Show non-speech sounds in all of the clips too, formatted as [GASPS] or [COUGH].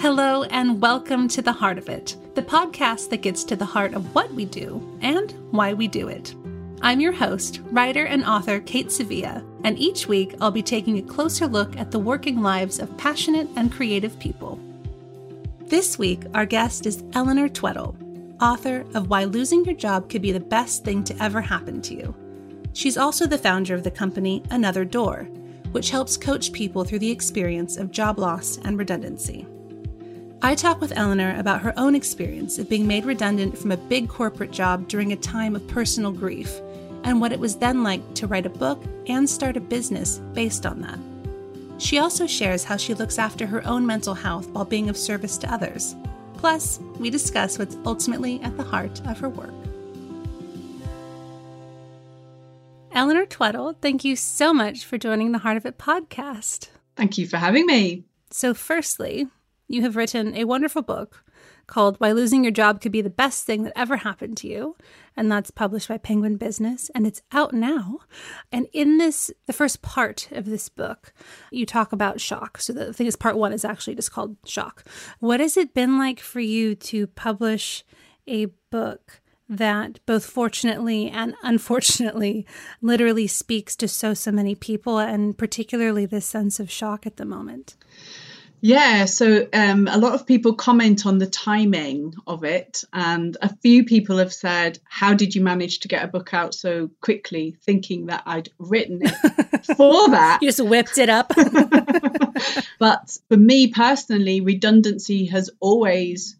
Hello, and welcome to The Heart of It, the podcast that gets to the heart of what we do and why we do it. I'm your host, writer and author Cate Sevilla, and each week I'll be taking a closer look at the working lives of passionate and creative people. This week, our guest is Eleanor Tweddell, author of Why Losing Your Job Could Be the Best Thing to Ever Happen to You. She's also the founder of the company Another Door, which helps coach people through the experience of job loss and redundancy. I talk with Eleanor about her own experience of being made redundant from a big corporate job during a time of personal grief, and what it was then like to write a book and start a business based on that. She also shares how she looks after her own mental health while being of service to others. Plus, we discuss what's ultimately at the heart of her work. Eleanor Tweddell, thank you so much for joining the Heart of It podcast. Thank you for having me. So, firstly, you have written a wonderful book called Why Losing Your Job Could Be the Best Thing That Ever Happened to You. And that's published by Penguin Business and it's out now. And in this, the first part of this book, you talk about shock. So the thing is, part one is actually just called Shock. What has it been like for you to publish a book? that both fortunately and unfortunately [LAUGHS] literally speaks to so so many people and particularly this sense of shock at the moment yeah, so um, a lot of people comment on the timing of it, and a few people have said, How did you manage to get a book out so quickly, thinking that I'd written it [LAUGHS] for that? You just whipped it up. [LAUGHS] but for me personally, redundancy has always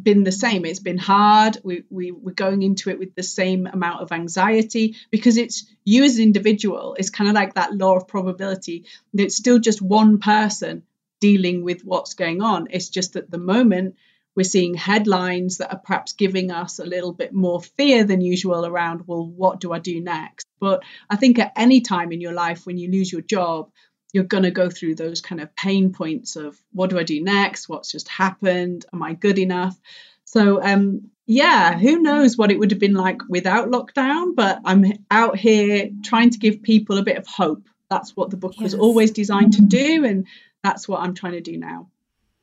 been the same. It's been hard. We, we, we're going into it with the same amount of anxiety because it's you as an individual. It's kind of like that law of probability. It's still just one person dealing with what's going on. It's just at the moment we're seeing headlines that are perhaps giving us a little bit more fear than usual around, well, what do I do next? But I think at any time in your life when you lose your job, you're going to go through those kind of pain points of what do I do next? What's just happened? Am I good enough? So, um, yeah, who knows what it would have been like without lockdown? But I'm out here trying to give people a bit of hope. That's what the book yes. was always designed to do. And that's what I'm trying to do now.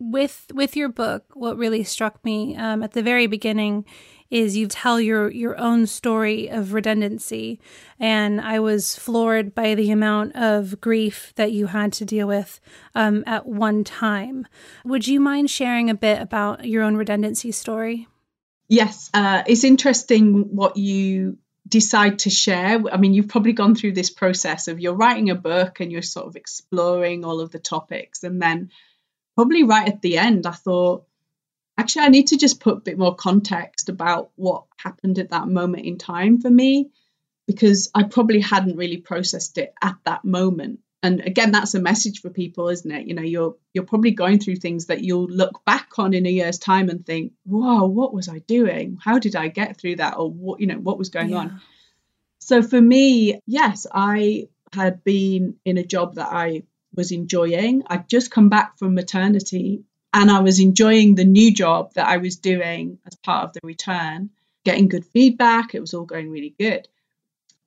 With with your book, what really struck me um, at the very beginning is you tell your your own story of redundancy, and I was floored by the amount of grief that you had to deal with um, at one time. Would you mind sharing a bit about your own redundancy story? Yes, uh, it's interesting what you decide to share? I mean you've probably gone through this process of you're writing a book and you're sort of exploring all of the topics and then probably right at the end i thought actually i need to just put a bit more context about what happened at that moment in time for me because i probably hadn't really processed it at that moment and again that's a message for people isn't it? You know you're you're probably going through things that you'll look back on in a year's time and think whoa what was i doing? How did i get through that? Or what you know what was going yeah. on so for me yes i had been in a job that i was enjoying. I'd just come back from maternity and i was enjoying the new job that i was doing as part of the return getting good feedback. It was all going really good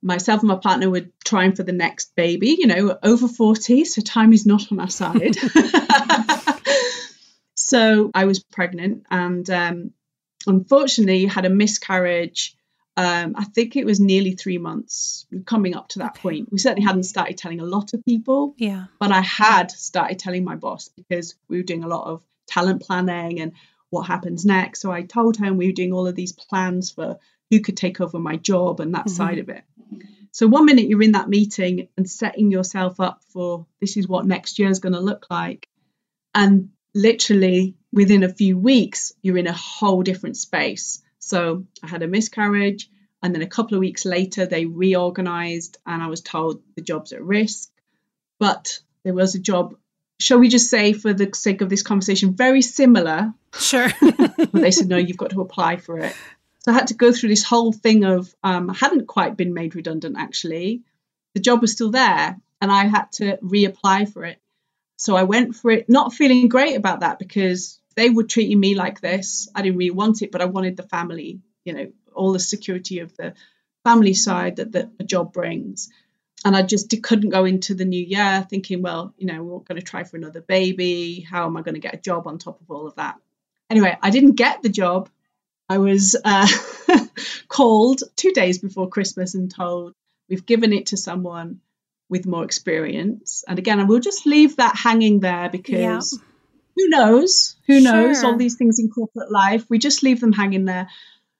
myself and my partner were trying for the next baby, you know, over 40, so time is not on our side. [LAUGHS] so I was pregnant and um, unfortunately had a miscarriage. Um, I think it was nearly three months coming up to that okay. point. We certainly hadn't started telling a lot of people. Yeah. But I had started telling my boss because we were doing a lot of talent planning and what happens next. So I told her and we were doing all of these plans for who could take over my job and that mm-hmm. side of it. So one minute you're in that meeting and setting yourself up for this is what next year is going to look like. And literally within a few weeks, you're in a whole different space. So I had a miscarriage. And then a couple of weeks later, they reorganized and I was told the job's at risk. But there was a job, shall we just say, for the sake of this conversation, very similar. Sure. [LAUGHS] but they said, [LAUGHS] no, you've got to apply for it. So I had to go through this whole thing of um, I hadn't quite been made redundant actually. The job was still there and I had to reapply for it. So I went for it, not feeling great about that because they were treating me like this. I didn't really want it, but I wanted the family, you know, all the security of the family side that the, job brings. and I just couldn't go into the new year thinking, well, you know, we're going to try for another baby. How am I going to get a job on top of all of that? Anyway, I didn't get the job. I was uh, [LAUGHS] called two days before Christmas and told, we've given it to someone with more experience. And again, I will just leave that hanging there because. Yeah. Who knows? Who knows? Sure. All these things in corporate life, we just leave them hanging there.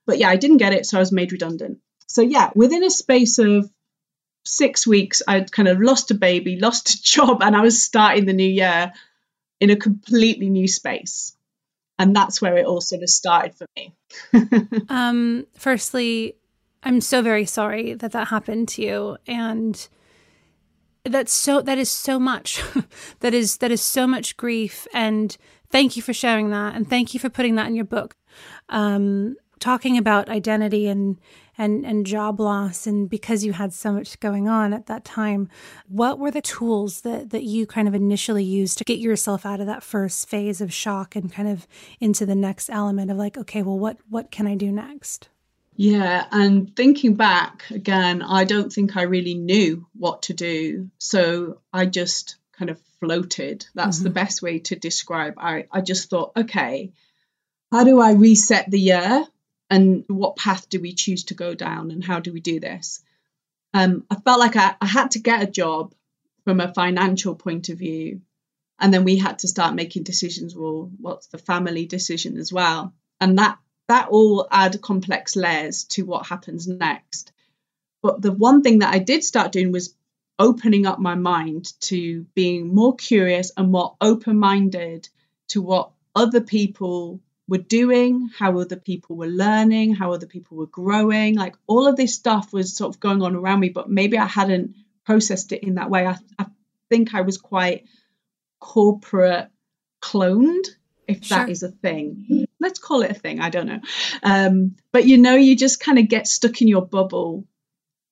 But yeah, I didn't get it, so I was made redundant. So yeah, within a space of six weeks, I'd kind of lost a baby, lost a [LAUGHS] job, and I was starting the new year in a completely new space. And that's where it all sort of started for me. [LAUGHS] um, firstly, I'm so very sorry that that happened to you. And that's so that is so much [LAUGHS] that is that is so much grief and thank you for sharing that and thank you for putting that in your book um talking about identity and and and job loss and because you had so much going on at that time what were the tools that that you kind of initially used to get yourself out of that first phase of shock and kind of into the next element of like okay well what what can i do next yeah, and thinking back again, I don't think I really knew what to do. So I just kind of floated. That's mm-hmm. the best way to describe. I, I just thought, okay, how do I reset the year? And what path do we choose to go down and how do we do this? Um, i felt like I, I had to get a job from a financial point of view and then we had to start making decisions well what's the family decision as well? And that that all add complex layers to what happens next. But the one thing that i did start doing was opening up my mind to being more curious and more open-minded to what other people were doing, how other people were learning, how other people were growing. Like all of this stuff was sort of going on around me, but maybe I hadn't processed it in that way. I, I think I was quite corporate cloned, if sure. that is a thing. Let's call it a thing. I don't know. Um, but you know, you just kind of get stuck in your bubble.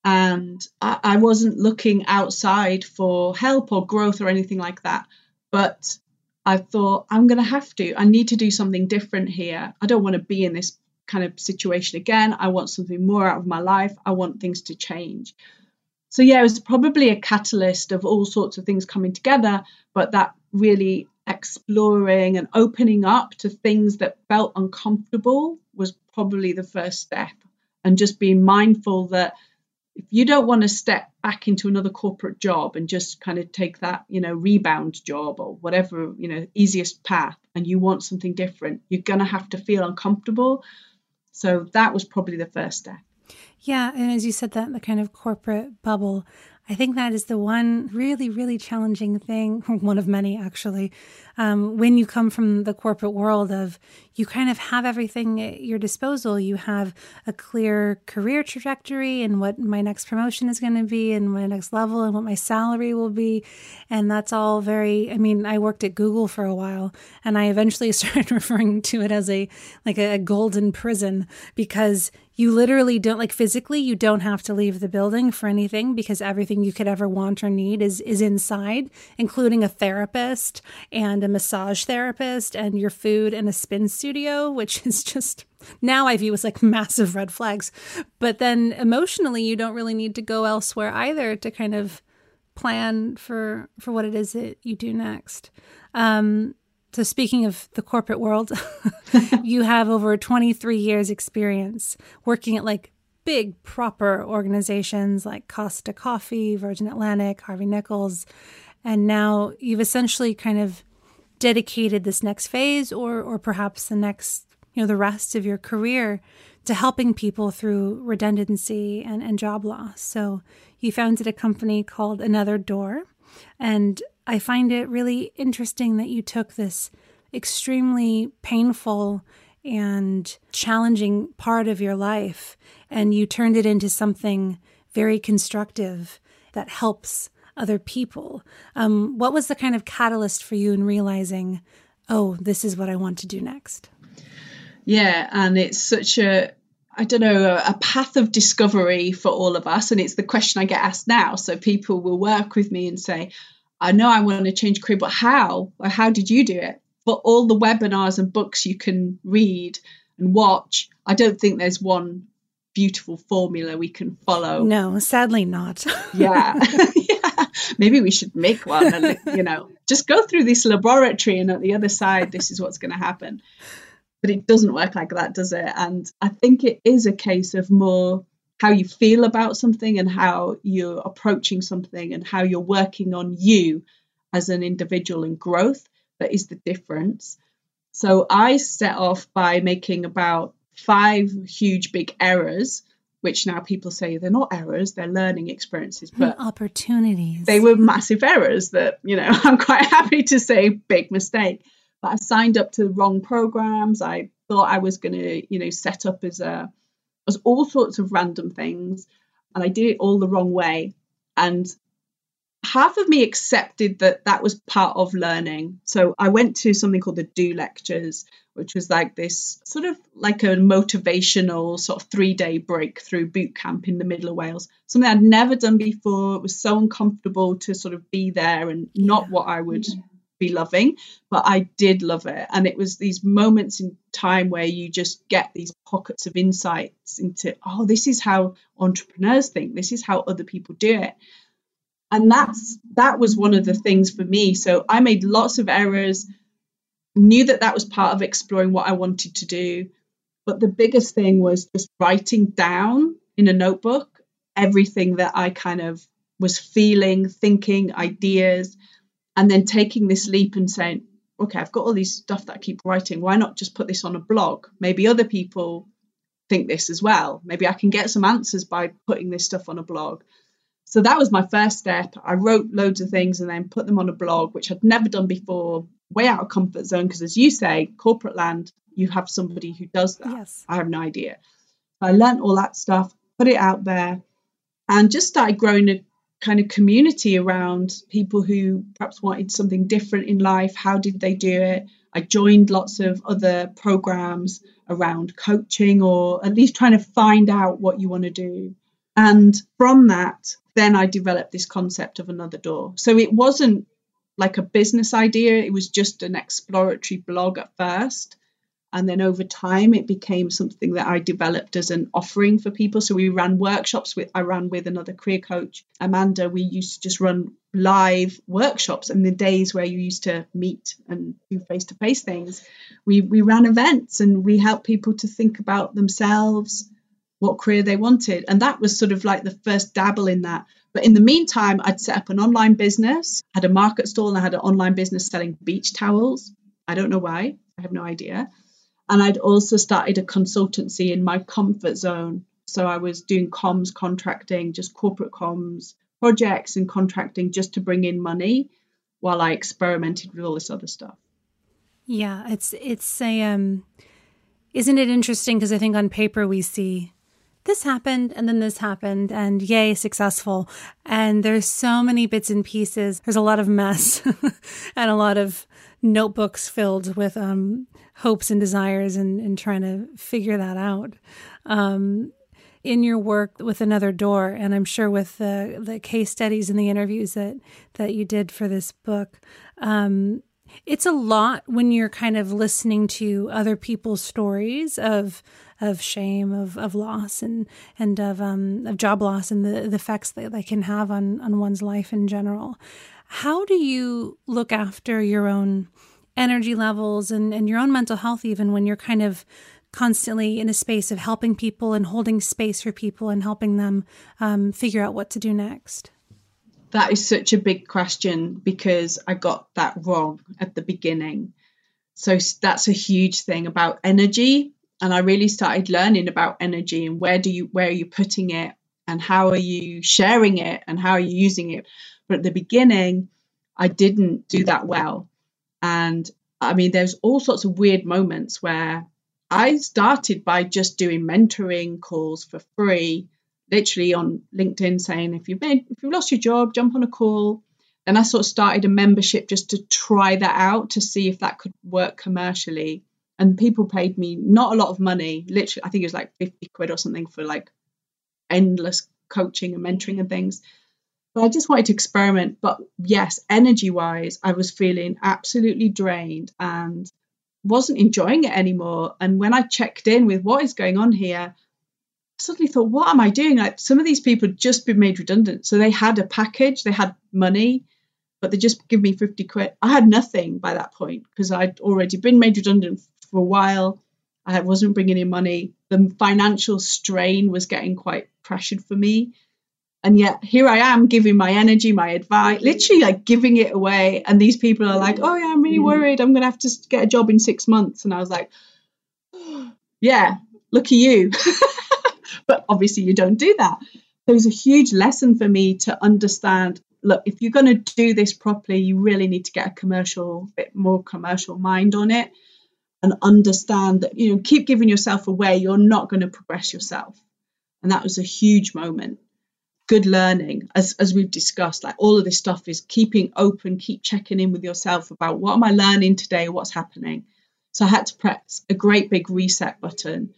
And I, I wasn't looking outside for help or growth or anything like that. But I thought, I'm going to have to. I need to do something different here. I don't want to be in this kind of situation again. I want something more out of my life. I want things to change. So, yeah, it was probably a catalyst of all sorts of things coming together, but that really exploring and opening up to things that felt uncomfortable was probably the first step. And just being mindful that if you don't want to step back into another corporate job and just kind of take that you know rebound job or whatever you know easiest path and you want something different you're going to have to feel uncomfortable. So that was probably the first step. Yeah and as you said that the kind of corporate bubble I think that is the one really, really challenging thing, [LAUGHS] one of many actually, um, when you come from the corporate world of you kind of have everything at your disposal. You have a clear career trajectory and what my next promotion is going to be and my next level and what my salary will be. And that's all very, I mean, I worked at Google for a while and I eventually [LAUGHS] started referring to it as a, like a, golden prison because you literally don't like physically you don't have to leave the building for anything because everything you could ever want or need is is inside including a therapist and a massage therapist and your food in a spin studio which is just now I view as like massive red flags. But then emotionally you don't really need to go elsewhere either to kind of plan for for what it is that you do next. Um so speaking of the corporate world, [LAUGHS] you have over 23 years experience working at like big proper organizations like Costa Coffee, Virgin Atlantic, Harvey Nichols, and now you've essentially kind of dedicated this next phase or or perhaps the next, you know, the rest of your career to helping people through redundancy and, and job loss. So you founded a company called Another Door. And I find it really interesting that you took this extremely painful and challenging part of your life and you turned it into something very constructive that helps other people. Um, what was the kind of catalyst for you in realizing, oh, this is what I want to do next? Yeah, and it's such a I don't know, a, path of discovery for all of us. And it's the question I get asked now. So people will work with me and say, I know I want to change career, but how? Or how did you do it? But all the webinars and books you can read and watch, I don't think there's one beautiful formula we can follow. No, sadly not. [LAUGHS] yeah. [LAUGHS] yeah. [LAUGHS] Maybe we should make one and, you know, [LAUGHS] just go through this laboratory and at the other side, this is what's going to happen. But it doesn't work like that, does it? And I think it is a case of more how you feel about something and how you're approaching something and how you're working on you as an individual and growth that is the difference. So I set off by making about five huge big errors, which now people say they're not errors, they're learning experiences, but opportunities. They were massive errors that, you know, [LAUGHS] I'm quite happy to say big mistake. But I signed up to the wrong programs. I thought I was going to, you know, set up as a as all sorts of random things, and I did it all the wrong way. And half of me accepted that that was part of learning. So I went to something called the Do Lectures, which was like this sort of like a motivational sort of three day breakthrough boot camp in the middle of Wales. Something I'd never done before. It was so uncomfortable to sort of be there and not yeah. what I would. Yeah be loving, but I did love it. And it was these moments in time where you just get these pockets of insights into, oh, this is how entrepreneurs think, this is how other people do it. And that's that was one of the things for me. So I made lots of errors, knew that that was part of exploring what I wanted to do. But the biggest thing was just writing down in a notebook everything that I kind of was feeling, thinking, ideas, and then taking this leap and saying, okay, I've got all these stuff that I keep writing. Why not just put this on a blog? Maybe other people think this as well. Maybe I can get some answers by putting this stuff on a blog. So that was my first step. I wrote loads of things and then put them on a blog, which I'd never done before, way out of comfort zone. Because as you say, corporate land, you have somebody who does that. Yes. I have no idea. I learned all that stuff, put it out there, and just started growing a kind of community around people who perhaps wanted something different in life. How did they do it? I joined lots of other programs around coaching or at least trying to find out what you want to do. And from that, then I developed this concept of another door. So it wasn't like a business idea, it was just an exploratory blog at first. And then over time, it became something that I developed as an offering for people. So we ran workshops with, I ran with another career coach, Amanda. We used to just run live workshops and the days where you used to meet and do face to face things. We, we ran events and we helped people to think about themselves, what career they wanted. And that was sort of like the first dabble in that. But in the meantime, I'd set up an online business, had a market stall, and I had an online business selling beach towels. I don't know why, I have no idea. And I'd also started a consultancy in my comfort zone. So I was doing comms contracting, just corporate comms projects and contracting just to bring in money while I experimented with all this other stuff. Yeah, it's it's a um isn't it interesting because I think on paper we see this happened and then this happened and yay successful and there's so many bits and pieces there's a lot of mess [LAUGHS] and a lot of notebooks filled with um, hopes and desires and, and trying to figure that out. Um, in your work with another door, and I'm sure with the the case studies and the interviews that that you did for this book, um, it's a lot when you're kind of listening to other people's stories of of shame, of, of loss, and and of um, of job loss, and the, the effects that they can have on on one's life in general. How do you look after your own energy levels and, and your own mental health, even when you're kind of constantly in a space of helping people and holding space for people and helping them um, figure out what to do next? That is such a big question because I got that wrong at the beginning. So that's a huge thing about energy. And I really started learning about energy and where do you where are you putting it and how are you sharing it and how are you using it but at the beginning, I didn't do that well. And I mean, there's all sorts of weird moments where I started by just doing mentoring calls for free, literally on LinkedIn saying, if you've made, if you've lost your job, jump on a call. And I sort of started a membership just to try that out to see if that could work commercially. And people paid me not a lot of money, literally, I think it was like 50 quid or something for like endless coaching and mentoring and things. But I just wanted to experiment. But yes, energy wise, I was feeling absolutely drained and wasn't enjoying it anymore. And when I checked in with what is going on here, suddenly thought, what am I doing? Like some of these people had just been made redundant. So they had a package, they had money, but they just give me 50 quid. I had nothing by that point because I'd already been made redundant for a while. I wasn't bringing in money. The financial strain was getting quite pressured for me. And yet here I am giving my energy, my advice, literally like giving it away. And these people are like, oh, yeah, I'm really mm. worried. I'm going to have to get a job in six months. And I was like, [GASPS] yeah, look at you. [LAUGHS] but obviously, you don't do that. There was a huge lesson for me to understand look, if you're going to do this properly, you really need to get a commercial, bit more commercial mind on it and understand that, you know, keep giving yourself away. You're not going to progress yourself. And that was a huge moment. Good learning, as, as we've discussed, like all of this stuff is keeping open, keep checking in with yourself about what am I learning today, what's happening. So I had to press a great big reset button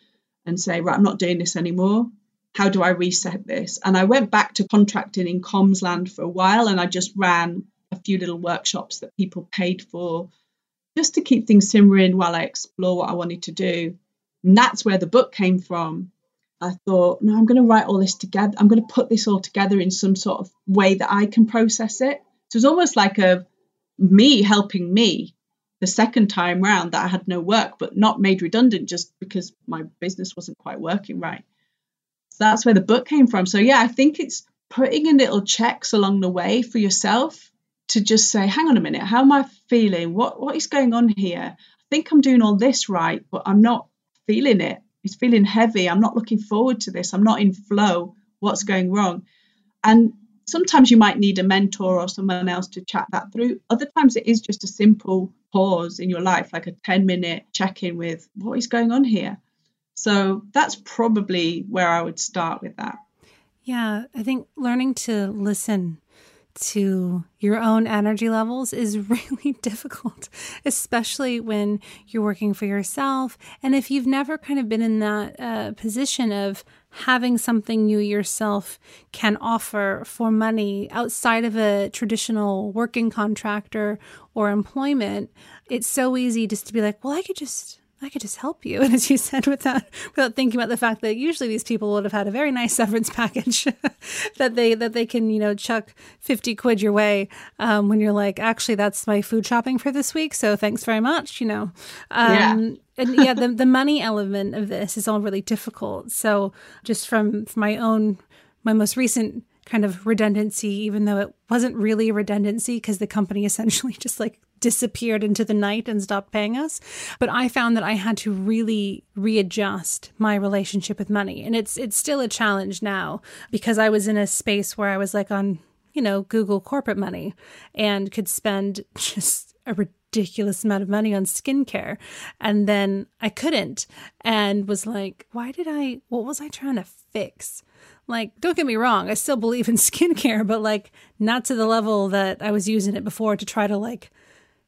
and say, right, I'm not doing this anymore how do I reset this? And I went back to contracting in comms land for a while and I just ran a few little workshops that people paid for just to keep things simmering while I explore what I wanted to do. And that's where the book came from. I thought, no, I'm going to write all this together. I'm going to put this all together in some sort of way that I can process it. So it's almost like a me helping me the second time round that I had no work, but not made redundant just because my business wasn't quite working right. So that's where the book came from. So yeah, I think it's putting in little checks along the way for yourself to just say, hang on a minute, how am I feeling? What what is going on here? I think I'm doing all this right, but I'm not feeling it. It's feeling heavy. I'm not looking forward to this. I'm not in flow. What's going wrong? And sometimes you might need a mentor or someone else to chat that through. Other times it is just a simple pause in your life, like a 10 minute check in with what is going on here. So that's probably where I would start with that. Yeah, I think learning to listen to your own energy levels is [LAUGHS] really difficult, especially when you're working for yourself. And if you've never kind of been in that uh, position of having something you yourself can offer for money outside of a traditional working contractor or employment, it's so easy just to be like, well, I could just I could just help you. And [LAUGHS] as you said, without without thinking about the fact that usually these people would have had a very nice [LAUGHS] severance package [LAUGHS] that they that they can you know chuck fifty quid your way um, when you're like, actually, that's my food shopping for this week. So thanks very much. You know, um, yeah. and yeah, the the money element of this is all really difficult. So just from, from my own my most recent kind of redundancy, even though it wasn't really a redundancy because the company essentially just like disappeared into the night and stopped paying us. But I found that I had to really readjust my relationship with money. And it's it's still a challenge now because I was in a space where I was like on, you know, Google corporate money and could spend [LAUGHS] just a ridiculous amount of money on skincare. And then I couldn't and was like, why did I what was I trying to fix? Like, don't get me wrong, I still believe in [LAUGHS] skincare, but like not to the level that I was using it before to try to like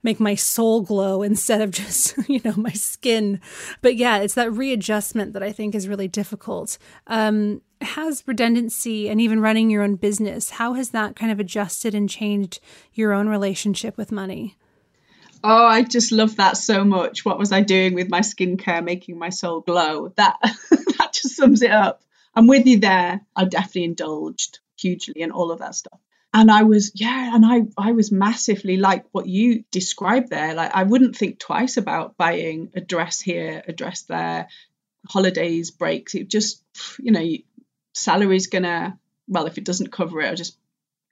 make my soul glow instead of [LAUGHS] just, you know, my skin. But yeah, it's that readjustment that I think is really difficult. Um, has redundancy and even running your own business, how has that kind of adjusted and changed your own relationship with money? Oh, I just love that so much. What was I doing with my skincare making my soul glow? That [LAUGHS] that just sums it up. I'm with you there. I definitely indulged hugely in all of that stuff and I was yeah, and I I was massively like what you described there. Like I wouldn't think twice about buying a dress here, a dress there, holidays, breaks. It just you know, salary's gonna well, if it doesn't cover it, I'll just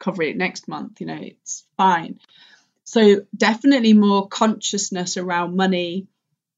cover it next month. You know, it's fine. So definitely more consciousness around money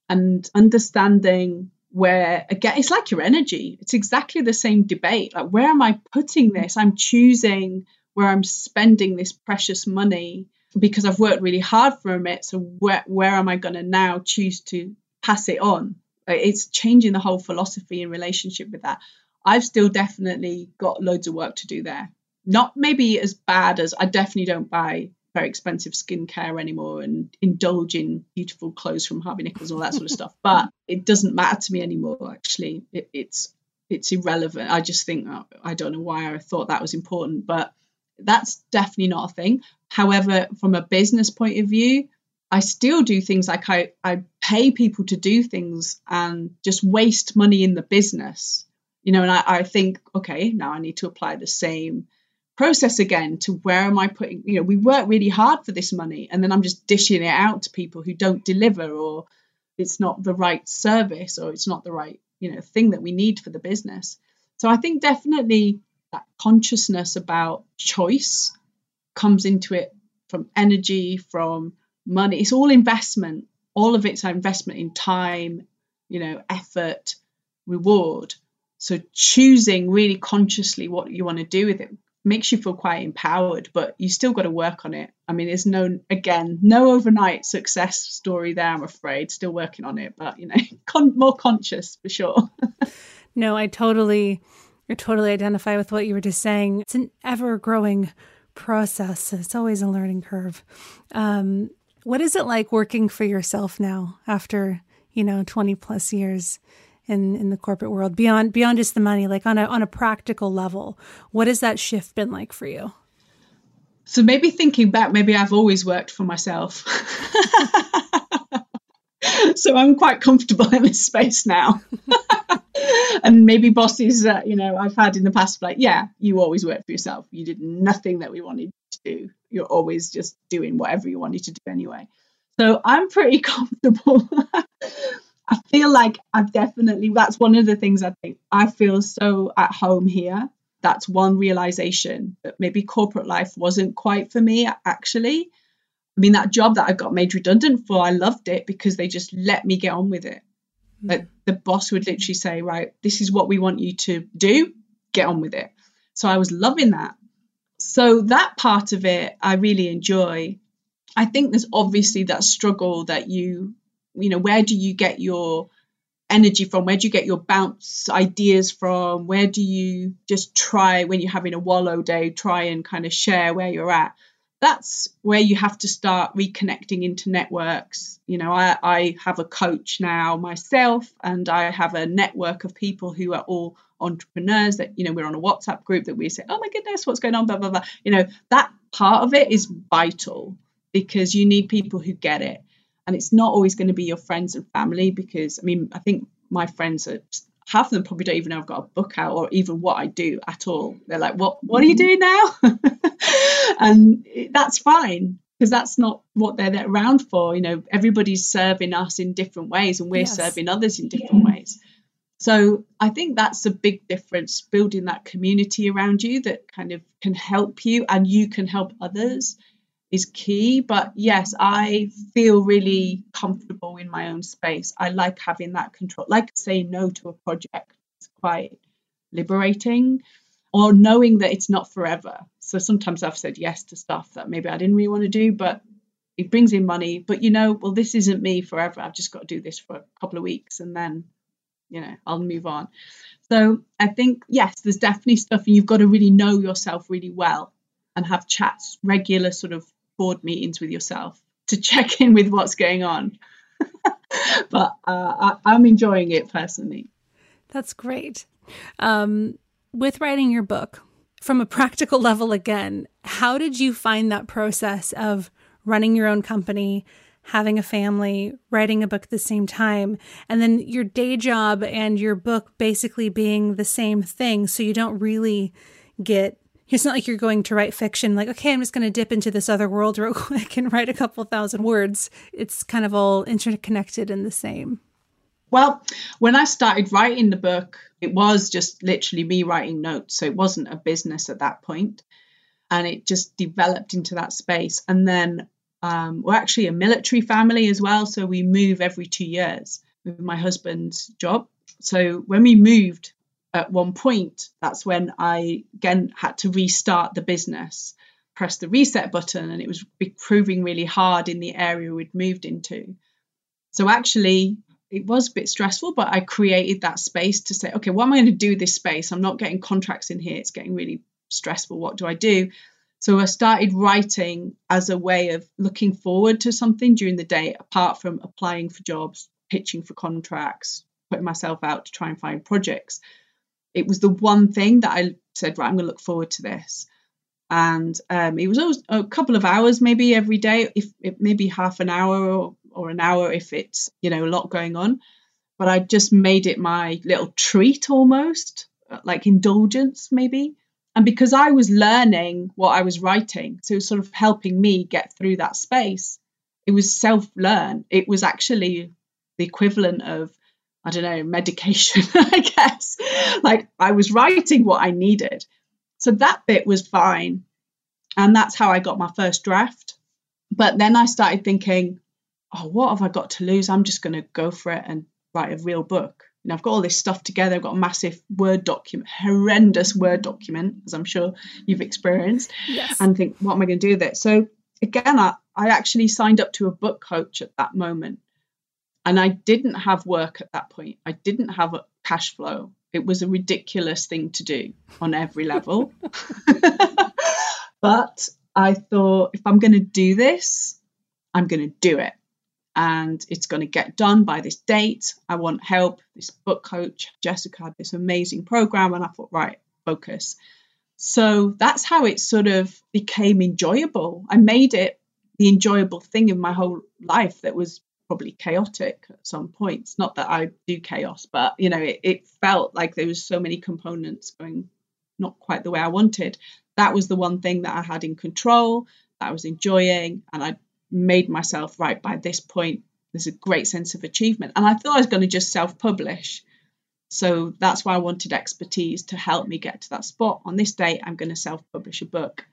and understanding where again it's like your energy it's exactly the same debate like where am i putting this i'm choosing where I'm spending this precious money because I've worked really hard for it. So where where am I going to now choose to pass it on? It's changing the whole philosophy in relationship with that. I've still definitely got loads of work to do there. Not maybe as bad as I definitely don't buy very expensive skincare anymore and indulge in beautiful clothes from Harvey Nichols and all that sort of stuff. [LAUGHS] But it doesn't matter to me anymore. Actually, it, it's it's irrelevant. I just think oh, I don't know why I thought that was important, but that's definitely not a thing. However, from a business point of view, I still do things like I, I pay people to do things and just waste money in the business. You know, and I, I think, okay, now I need to apply the same process again to where am I putting, you know, we work really hard for this money and then I'm just dishing it out to people who don't deliver or it's not the right service or it's not the right, you know, thing that we need for the business. So I think definitely that consciousness about choice comes into it from energy, from money. It's all investment. All of it's an investment in time, you know, effort, reward. So choosing really consciously what you want to do with it makes you feel quite empowered, but you still got to work on it. I mean, there's no, again, no overnight success story there, I'm afraid. Still working on it, but, you know, [LAUGHS] con- more conscious for sure. [LAUGHS] no, I totally, I totally identify with what you were just saying. It's an ever growing process, it's always a learning curve. Um, what is it like working for yourself now after, you know, 20 plus years? in in the corporate world beyond beyond just the money like on a on a practical level what has that shift been like for you so maybe thinking back maybe i've always worked for myself [LAUGHS] so i'm quite comfortable in this space now [LAUGHS] and maybe bosses that you know i've had in the past like yeah you always work for yourself you did nothing that we wanted to do you're always just doing whatever you wanted to do anyway so i'm pretty [LAUGHS] comfortable I feel like I've definitely, that's one of the things I think I feel so at home here. That's one realization that maybe corporate life wasn't quite for me, actually. I mean, that job that I got made redundant for, I loved it because they just let me get on with it. Mm. Like the boss would literally say, right, this is what we want you to do, get on with it. So I was loving that. So that part of it, I really enjoy. I think there's obviously that struggle that you you know where do you get your energy from where do you get your bounce ideas from where do you just try when you're having a wallow day try and kind of share where you're at that's where you have to start reconnecting into networks. You know i, I have a coach now myself and i have a network of people who are all entrepreneurs that you know we're on a whatsapp group that we say oh my goodness what's going on? Blah blah blah. You know that part of it is vital because you need people who get it. And it's not always going to be your friends and family because I mean I think my friends are half of them probably don't even know I've got a book out or even what I do at all. They're like, "What? What are you doing now?" [LAUGHS] and that's fine because that's not what they're around for. You know, everybody's serving us in different ways, and we're yes. serving others in different yeah. ways. So I think that's a big difference, building that community around you that kind of can help you and you can help others is key. But yes, I feel really comfortable in my own space. I like having that control, like saying no to a project. It's quite liberating, or knowing that it's not forever. So sometimes I've said yes to stuff that maybe I didn't really want to do, but it brings in money. But you know, well, this isn't me forever. I've just got to do this for a couple of weeks and then, you know, I'll move on. So I think, yes, there's definitely stuff, and you've got to really know yourself really well and have chats, regular sort of board meetings with yourself to [LAUGHS] check in with what's going on. [LAUGHS] but uh, I, am enjoying it personally. That's great. Um, with writing your book, from a practical [LAUGHS] level again, how did you find that process of running your own company, having a family, writing a book at the same time, and then your day job and your book basically being the same thing? So you don't really get it's not like you're going to write fiction like okay i'm just going to dip into this other world real [LAUGHS] quick and write a couple thousand words. It's kind of all interconnected and the same. Well when i started writing the book it was just literally me writing notes so it wasn't a business at that point. And it just developed into that space. And then um, we're actually a military family as well so we move every two years with my husband's job. So when we moved at one point, that's when I again had to restart the business, press the reset button, and it was proving really hard in the area we'd moved into. So actually, it was a bit stressful, but I created that space to say, okay, what am I going to do with this space? I'm not getting contracts in here. It's getting really stressful. What do I do? So I started writing as a way of looking forward to something during the day, apart from applying for jobs, pitching for contracts, putting myself out to try and find projects it was the one thing that I said, right, I'm going to look forward to this. And um, it was always a couple of hours, maybe every day, if, maybe half an hour or, or an hour if it's you know a lot going on. But I just made it my little treat almost like indulgence, maybe. And because I was learning what I was writing, so it was sort of helping me get through that space, it was self learn. It was actually the equivalent of, I don't know, medication, [LAUGHS] I guess. Like I was writing what I needed. So that bit was fine. And that's how I got my first draft. But then I started thinking, oh, what have I got to lose? I'm just going to go for it and write a real book. You know, I've got all this stuff together. I've got a massive Word document, horrendous Word document, as I'm sure you've experienced, yes. and think, what am I going to do with it? So again, I, I actually signed up to a book coach at that moment. And I didn't have work at that point. I didn't have a cash flow. It was a ridiculous thing to do on every level. [LAUGHS] [LAUGHS] but I thought, if I'm going to do this, I'm going to do it and it's going to get done by this date. I want help. This book coach, Jessica, had this amazing program, and I thought, right, focus. So that's how it sort of became enjoyable. I made it the enjoyable thing in my whole life that was probably chaotic at some points. Not that I do chaos, but you know, it, it felt like there was so many components going not quite the way I wanted. That was the one thing that I had in control, that I was enjoying, and I made myself right by this point there's a great sense of achievement and i thought i was going to just self-publish so that's why i wanted expertise to help me get to that spot on this date i'm going to self-publish a book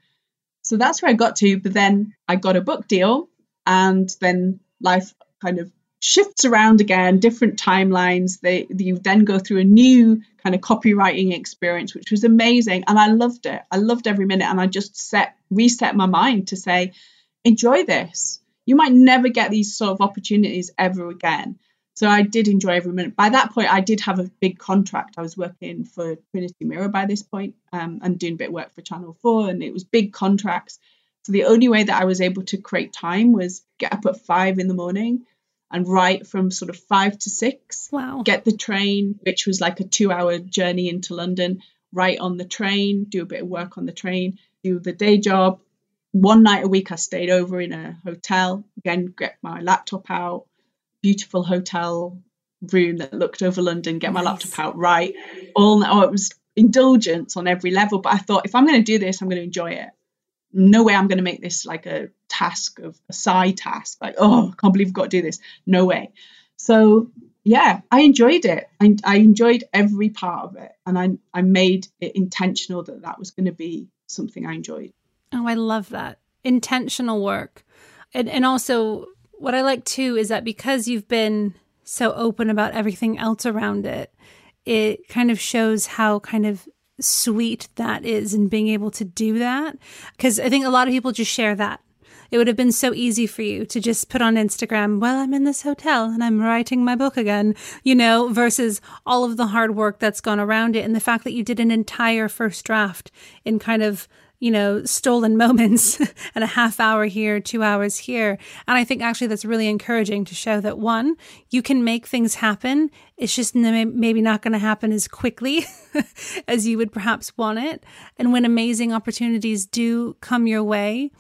so that's where i got to but then i got a book deal and then life kind of shifts around again different timelines they you then go through a new kind of copywriting experience which was amazing and i loved it i loved every minute and i just set reset my mind to say enjoy this. You might never get these sort of opportunities ever again. So I did enjoy every minute. By that point, I did have a big contract. I was working for Trinity Mirror by this point, um, and doing a bit of work for Channel 4, and it was big contracts. So the only way that I was able to create time was get up at five in the morning and write from sort of five to six. Wow. Get the train, which was like a two hour journey into London, write on the train, do a bit of work on the train, do the day job, one night a week I stayed over in a hotel, again, get my laptop out, beautiful hotel room that looked over London, get my laptop out, right. All oh, it was indulgence on every level. But I thought if I'm going to do this, I'm going to enjoy it. No way I'm going to make this like a task of a side task. Like, oh, I can't believe I've got to do this. No way. So yeah, I enjoyed it. I, I enjoyed every part of it, and I I made it intentional that that was going to be something I enjoyed. Oh, I love that. Intentional work. And and also what I like too is that because you've been so open about everything else around it, it kind of shows how kind of sweet that is in being able to do that. Because I think a lot of people just share that. It would have been so easy for you to just put on Instagram, well, I'm in this hotel and I'm writing my book again, you know, versus all of the hard work that's gone around it. And the fact that you did an entire first draft in kind of you know, stolen [LAUGHS] moments and a half hour here, two hours here. And I think actually that's really encouraging to show that one, you can make things happen. It's just maybe not going to happen as quickly [LAUGHS] as you would perhaps want it. And when amazing opportunities do come your way,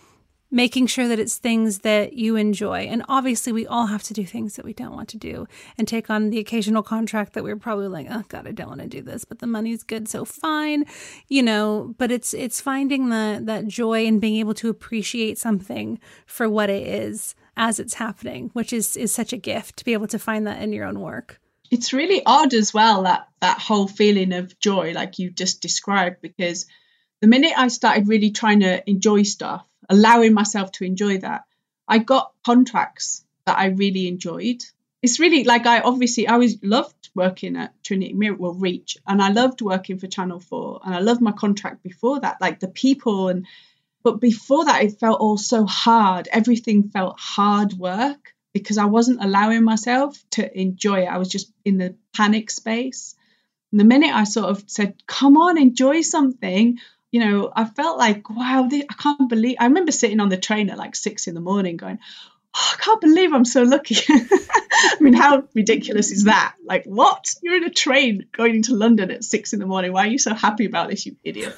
making sure that it's things that you enjoy. And obviously, we all have to do things that we don't want to do and take on the occasional contract that we're probably like, oh God, I don't want to do this, but the money's good, so fine, you know. But it's it's finding the that joy and being able to appreciate something for what it is as it's happening, which is is such a gift to be able to find that in your own work. It's really odd as well that that whole feeling of joy, like you just described, because the minute I started really trying to enjoy stuff allowing myself to enjoy that. I got contracts that I really enjoyed. It's really like I obviously I always loved working at Trinity Mirror, well, Reach, and I loved working for Channel 4, and I loved my contract before that, like the people and but before that it felt all so hard. Everything felt hard work because I wasn't allowing myself to enjoy it. I was just in the panic space. And the minute I sort of said, come on, enjoy something, you know, I felt like, wow, I can't believe. I remember sitting on the train at like six in the morning going, oh, I can't believe I'm so lucky. [LAUGHS] I mean, how ridiculous is that? Like, what? You're in a train going into London at six in the morning. Why are you so happy about this, you idiot?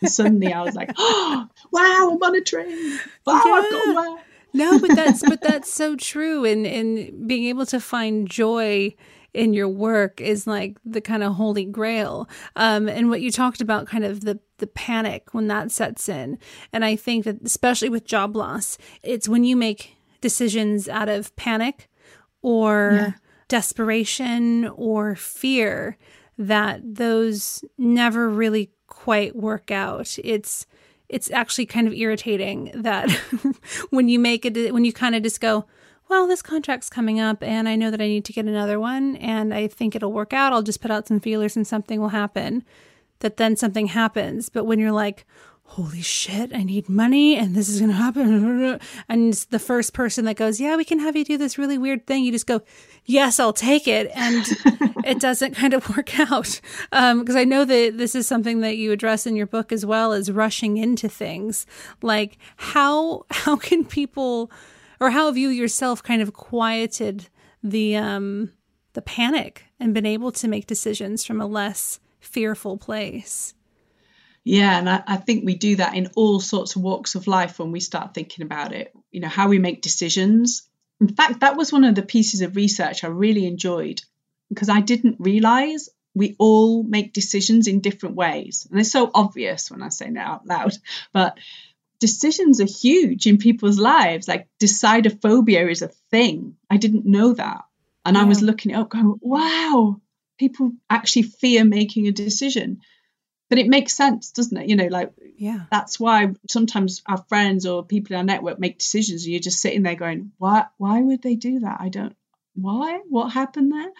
and suddenly I was like, [GASPS] oh, wow, I'm on a train. Wow, yeah. I've got wow. no, but that's but that's so true. And and being able to find joy in your work is like the kind of holy grail. Um, and what you talked about, kind of the the panic when that sets in, and I think that especially with job loss, it's when you make decisions out of panic or yeah. desperation or fear that those never really quite work out. It's it's actually kind of irritating that [LAUGHS] when you make it when you kind of just go well, this contract's coming up and I know that I need to get another one and I think it'll work out. I'll just put out some feelers and something will happen. That then something happens. But when you're like, holy shit, I need money and this is going to happen. [LAUGHS] And the first person that goes, yeah, we can have you do this really weird thing. You just go, yes, I'll take it. And [LAUGHS] it doesn't kind of work out. Because um, I know that this is something that you address in your book as well as rushing into things. Like how, how can people or how have you yourself kind of quieted the um the panic and been able to make decisions from a less fearful place? Yeah and I, I, think we do that in all sorts of walks of life when we start thinking about it you know how we make decisions. In fact that was one of the pieces of research i really enjoyed because i didn't realize we all make decisions in different ways. And it's so obvious when i say it out loud but decisions are huge in people's lives. Like decidophobia is a thing. I didn't know that. And yeah. I was looking it up going, wow, people actually fear making a decision. But it makes sense, doesn't it? You know, like yeah, that's why sometimes our friends or people in our network make decisions and you're just sitting there going, Why why would they do that? I don't why? What happened there?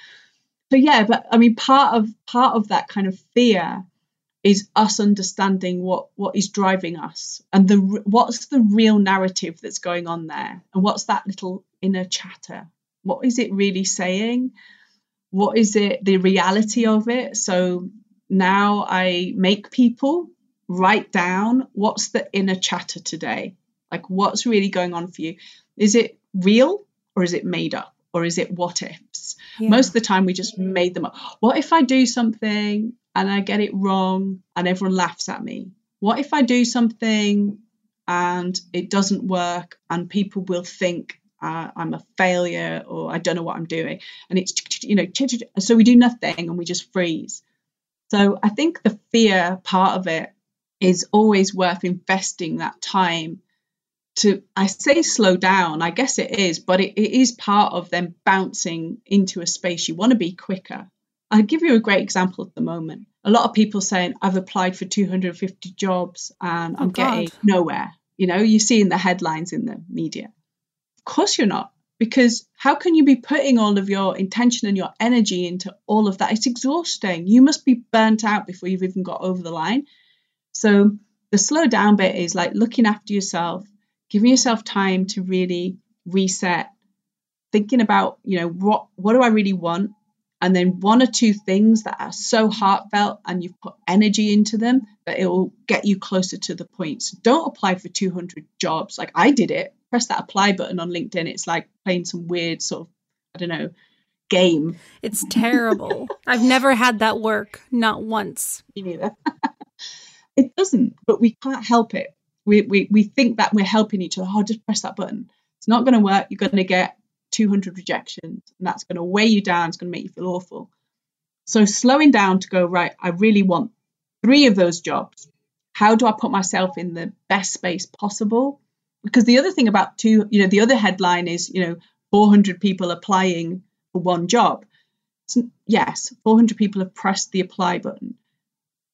But yeah, but I mean part of part of that kind of fear is us understanding what what is driving us and the what's the real narrative that's going on there and what's that little inner chatter? What is it really saying? What is it the reality of it? So now i make people write down what's the inner chatter today. Like what's really going on for you? Is it real or is it made up or is it what ifs? Yeah. most of the time we just made them up. What if i do something and I get it wrong and everyone laughs at me? What if I do something and it doesn't work and people will think uh, I'm a failure or I don't know what I'm doing? And it's, you know, so we do nothing and we just freeze. So I think the fear part of it is always worth investing that time to i say slow down i guess it is but it, it is part of them bouncing into a space you want to be quicker I'll give you a great example at the moment. A lot of people saying, I've applied for 250 jobs and oh, I'm oh, getting nowhere. You know, you see in the headlines in the media. Of course you're not, because how can you be putting all of your intention and your energy into all of that? It's exhausting. You must be burnt out before you've even got over the line. So the slow down bit is like looking after yourself, giving yourself time to really reset, thinking about, you know, what what do I really want? And then one or two things that are so heartfelt and you've put energy into them that it will get you closer to the point. So don't apply for 200 jobs. Like I did it, press that apply button on LinkedIn. It's like playing some weird sort of, I don't know, game. It's terrible. I've never had that work, not once. Me neither. [LAUGHS] it doesn't, but we can't help it. We, we, we think that we're helping each other. Oh, just press that button. It's not going to work. You're going to get 200 rejections, and that's going to weigh you down. It's going to make you feel awful. So, slowing down to go, right, I really want three of those jobs. How do I put myself in the best space possible? Because the other thing about two, you know, the other headline is, you know, 400 people applying for one job. So, yes, 400 people have pressed the apply button.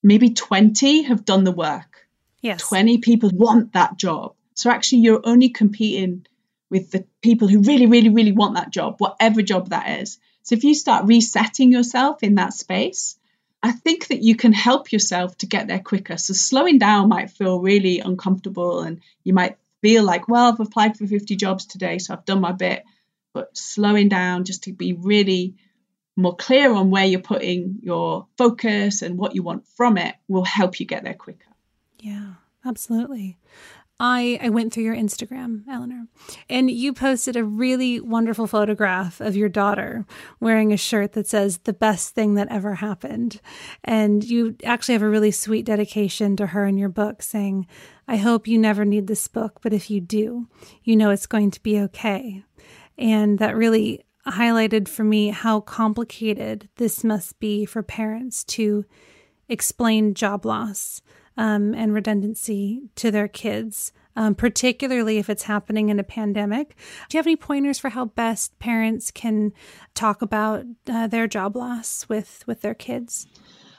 Maybe 20 have done the work. Yes. 20 people want that job. So actually, you're only competing with the people who really, really, really want that job, whatever job that is. So if you start resetting yourself in that space, I think that you can help yourself to get there quicker. So slowing down might feel really uncomfortable and you might feel like, well, I've applied for 50 jobs today, so I've done my bit. But slowing down just to be really more clear on where you're putting your focus and what you want from it will help you get there quicker. Yeah, absolutely. I, I went through your Instagram, Eleanor, and you posted a really wonderful photograph of your daughter wearing a shirt that says the best thing that ever happened. And you actually have a really sweet dedication to her in your book saying, I hope you never need this book, but if you do, you know it's going to be okay. And that really highlighted for me how complicated this must be for parents to explain job loss um, and redundancy to their kids, um, particularly if it's happening in a pandemic. Do you have any pointers for how best parents can talk about uh, their job loss with with their kids?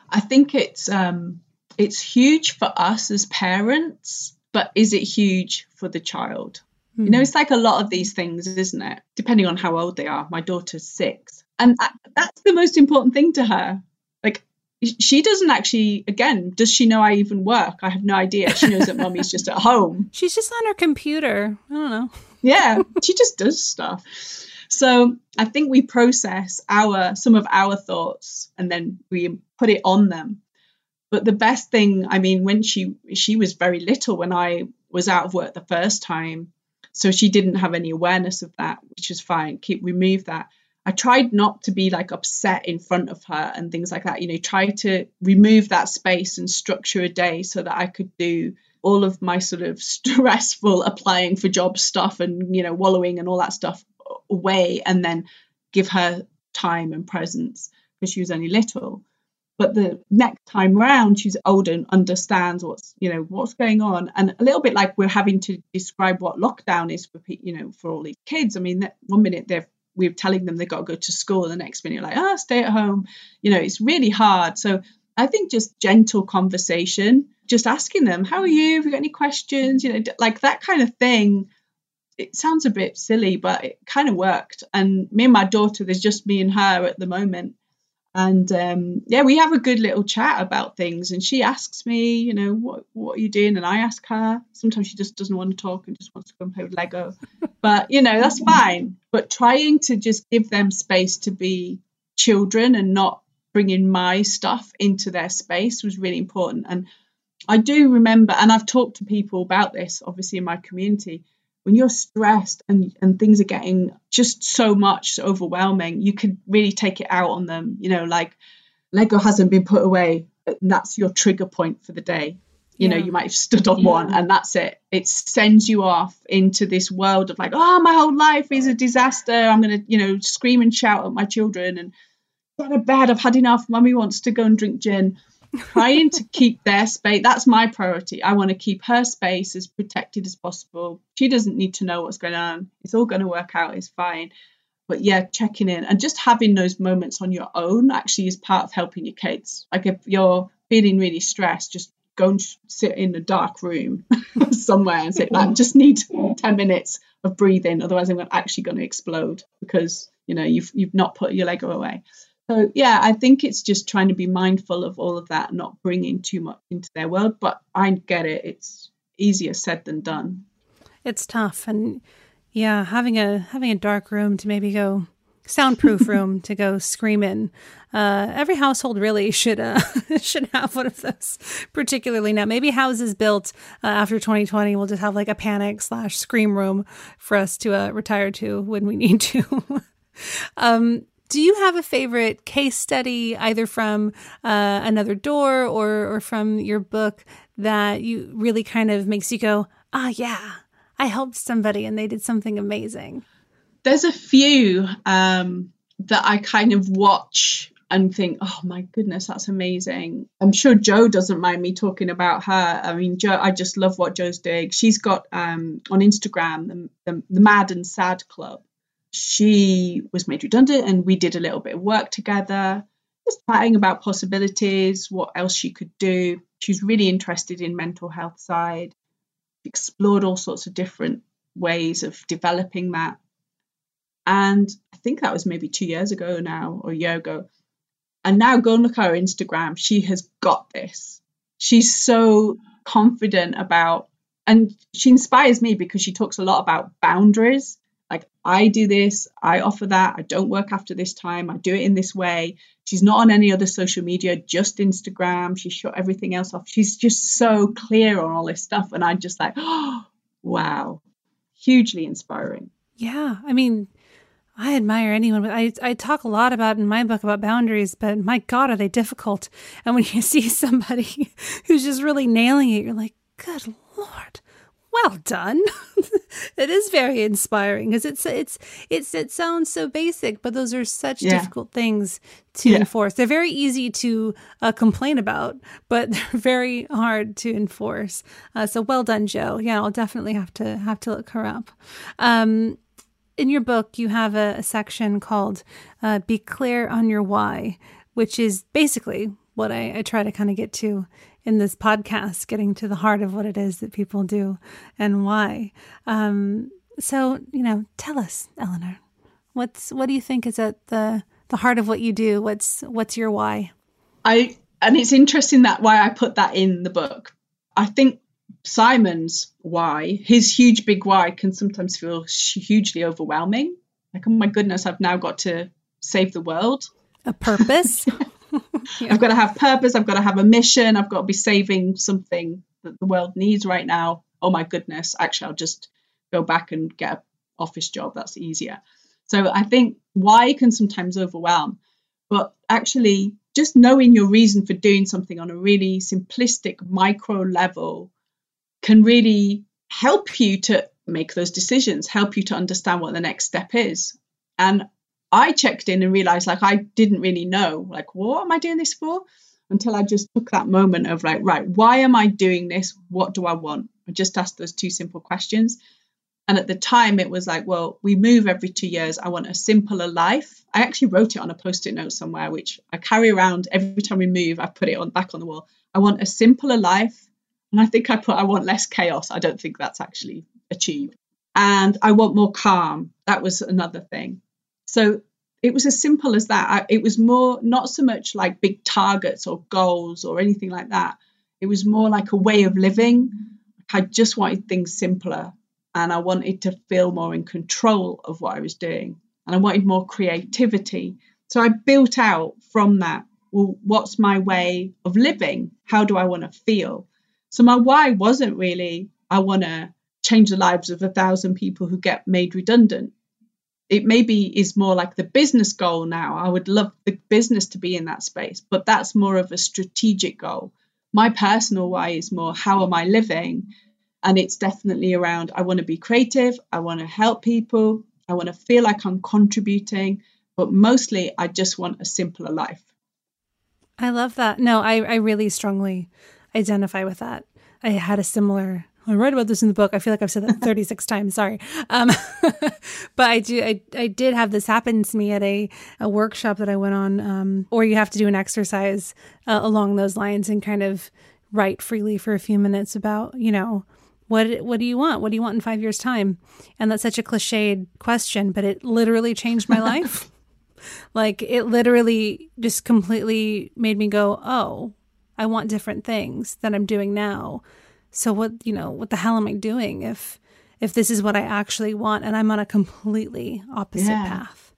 I think it's um, it's huge for us as parents, but is it huge for the child? You know, hmm. it's like a lot of these things, isn't it? Depending on how old they are. My daughter's six, and that's the most important thing to her. She doesn't actually. Again, does she know I even work? I have no idea. She knows that mommy's just at home. [LAUGHS] She's just on her computer. I don't know. Yeah, she just does stuff. So I think we process our some of our thoughts and then we put it on them. But the best thing, I mean, when she she was very little when I was out of work the first time, so she didn't have any awareness of that, which is fine. Keep remove that. I tried not to be like upset in front of her and things like that. You know, try to remove that space and structure a day so that I could do all of my sort of [LAUGHS] stressful applying for job stuff and you know wallowing and all that stuff away and then give her time and presence because she was only little but the next time round she's older and understands what's you know what's going on and a little bit like we're having to describe what lockdown is for you know for all these kids i mean one minute they're we're telling them they've got to go to school the next minute you're like ah oh, stay at home. You know it's really hard. So i think just gentle conversation just asking them how are you? Have you got any questions? You know like that kind of thing. It sounds a bit silly but it kind of worked. And me and my daughter there's just me and her at the moment and um, yeah, we have a good little chat about things. And she asks me, you know, what what are you doing? And I ask her. Sometimes she just doesn't want to talk and just wants to go and play with Lego. [LAUGHS] but you know, that's fine. But trying to just give them space to be children and not bringing my stuff into their space was really important. And I do remember, and I've talked to people about this, obviously in my community when you're stressed and, and things are getting just so much so overwhelming, you can really take it out on them. You know, like Lego hasn't been put away, and that's your trigger point for the day. You yeah. know, you might have stood on yeah. one and that's it. It sends you off into this world of like, oh, my whole life is a disaster. I'm going to, you know, scream and shout at my children and go to bed. I've had enough. Mummy wants to go and drink gin trying to keep their space that's my priority. I want to keep her space as protected as possible. She doesn't need to know what's going on. It's all going to work out it's fine. But yeah checking in and just having those moments on your own actually is part of helping your kids. Like if you're feeling really stressed just go and sit in a dark room [LAUGHS] somewhere and say like just need 10 minutes of breathing otherwise i'm actually going to explode because you know you've you've not put your lego away so yeah, I think it's just trying to be mindful of all of that, not bringing too much into their world. But I get it; it's easier said than done. It's tough, and yeah, having a having a dark room to maybe go soundproof [LAUGHS] room to go scream in. Uh, every household really should uh, [LAUGHS] should have one of those. Particularly now, maybe houses built uh, after 2020 will just have like a panic slash scream room for us to uh, retire to when we need to. [LAUGHS] um, do you have a favorite case study, either from uh, another door or or from your book, that you really kind of makes you go, ah, yeah, I helped somebody and they did something amazing? There's a few um, that I kind of watch and think, oh my goodness, that's amazing. I'm sure Jo doesn't mind me talking about her. I mean, Jo, I just love what Jo's doing. She's got um, on Instagram the, the, the Mad and Sad Club she was made redundant and we did a little bit of work together just chatting about possibilities what else she could do. She was really interested in mental health side. Explored all sorts of different ways of developing that. And i think that was maybe two years ago now or a year ago. And now go and look at her instagram. She has got this. She's so confident about and she inspires me because she talks a lot about boundaries I do this, I offer that, I don't work after this time, I do it in this way. She's not on any other social media, just Instagram. She shut everything else off. She's just so clear on all this stuff. And I'm just like, oh, [GASPS] wow, hugely inspiring. Yeah. I mean, I admire anyone. I, I talk a lot about in my book about boundaries, but my God, are they difficult? And when you [LAUGHS] see somebody [LAUGHS] who's just really nailing it, you're like, good Lord, well done. [LAUGHS] it is very inspiring because it's it's it's it sounds so basic, but those are such yeah. difficult things to yeah. enforce. They're very easy to uh, complain about, but [LAUGHS] they're very hard to enforce. Uh, so well done, Jo. Yeah, I'll definitely have to have to look her up. Um, in your book, you have a, a section called uh, "Be Clear on Your Why," which is basically what I, I try to kind of get to in this podcast, getting to the heart of what it is that people do and why. Um, so, you know, tell us, Eleanor, what's what do you think is at the the heart of what you do? What's what's your why? I and it's interesting that why I put that in the book. I think Simon's why, his huge big why, can sometimes feel hugely overwhelming. Like, oh my goodness, I've now got to save the world. A purpose. [LAUGHS] [LAUGHS] yeah. I've got to have purpose. I've got to have a mission. I've got to be saving something that the world needs right now. Oh my goodness. Actually, I'll just go back and get an office job. That's easier. So I think why can sometimes overwhelm, but actually just knowing your reason for doing something on a really simplistic micro level can really help you to make those decisions, help you to understand what the next step is. And I checked in and realized like I didn't really know like what am I doing this for? Until I just took that moment of like right why am I doing this? What do I want? I just asked those two simple questions. And at the time it was like well we move every 2 years. I want a simpler life. I actually wrote it on a post-it note somewhere which I carry around every time we move. I put it on back on the wall. I want a simpler life. And I think I put I want less chaos. I don't think that's actually achieved. And I want more calm. That was another thing so it was as simple as that. It was more not so much like big targets or goals or anything like that. It was more like a way of living. I just wanted things simpler and I wanted to feel more in control of what I was doing and I wanted more creativity. So I built out from that. Well, what's my way of living? How do I want to feel? So my why wasn't really, I want to change the lives of a thousand people who get made redundant it maybe is more like the business goal now. I would love the business to be in that space, but that's more of a strategic goal. My personal why is more how am I living? And it's definitely around I want to be creative, I want to help people, I want to feel like I'm contributing, but mostly I just want a simpler life. I love that. No, I, I really strongly identify with that. I had a similar I write about this in the book. I feel like I've said that 36 [LAUGHS] times. Sorry. Um, [LAUGHS] but I do, I, I did have this happen to me at a, a workshop that I went on, um, or you have to do an exercise uh, along those lines and kind of write freely for a few minutes about, you know, what, what do you want? What do you want in five years time? And that's such a cliched question, but it literally changed my [LAUGHS] life. like it literally just completely made me go, Oh, I want different things that I'm doing now so what, you know, what the hell am I doing if if this is what I actually want and I'm on a completely opposite yeah. path?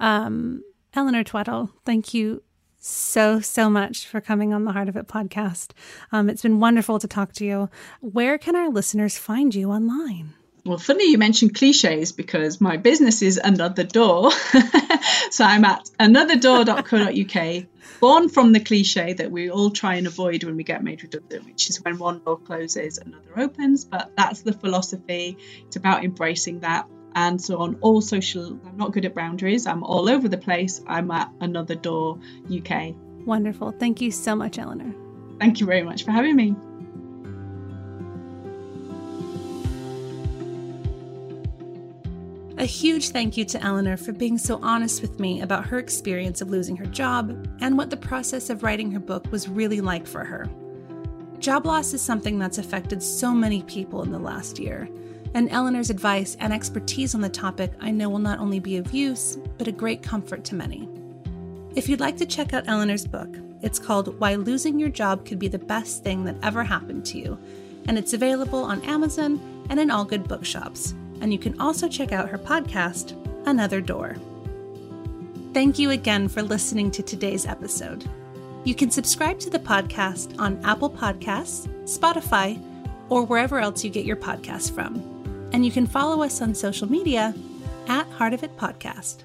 Um, Eleanor Tweddell, thank you so, so much for coming on the Heart of It podcast. Um, it's been wonderful to talk to you. Where can our listeners find you online? Well, funny you mentioned cliches because my business is Another Door. [LAUGHS] so I'm at anotherdoor.co.uk, born from the cliche that we all try and avoid when we get made redundant, which is when one door closes, another opens. But that's the philosophy. It's about embracing that. And so on all social, I'm not good at boundaries. I'm all over the place. I'm at Another Door UK. Wonderful. Thank you so much, Eleanor. Thank you very much for having me. A huge thank you to Eleanor for being so honest with me about her experience of losing her job and what the process of writing her book was really like for her. Job loss is something that's affected so many people in the last year, and Eleanor's advice and expertise on the topic I know will not only be of use, but a great comfort to many. If you'd like to check out Eleanor's book, it's called Why Losing Your Job Could Be the Best Thing That Ever Happened to You, and it's available on Amazon and in all good bookshops and you can also check out her podcast, Another Door. Thank you again for listening to today's episode. You can subscribe to the podcast on Apple Podcasts, Spotify, or wherever else you get your podcasts from. And you can follow us on social media at Heart of It Podcast.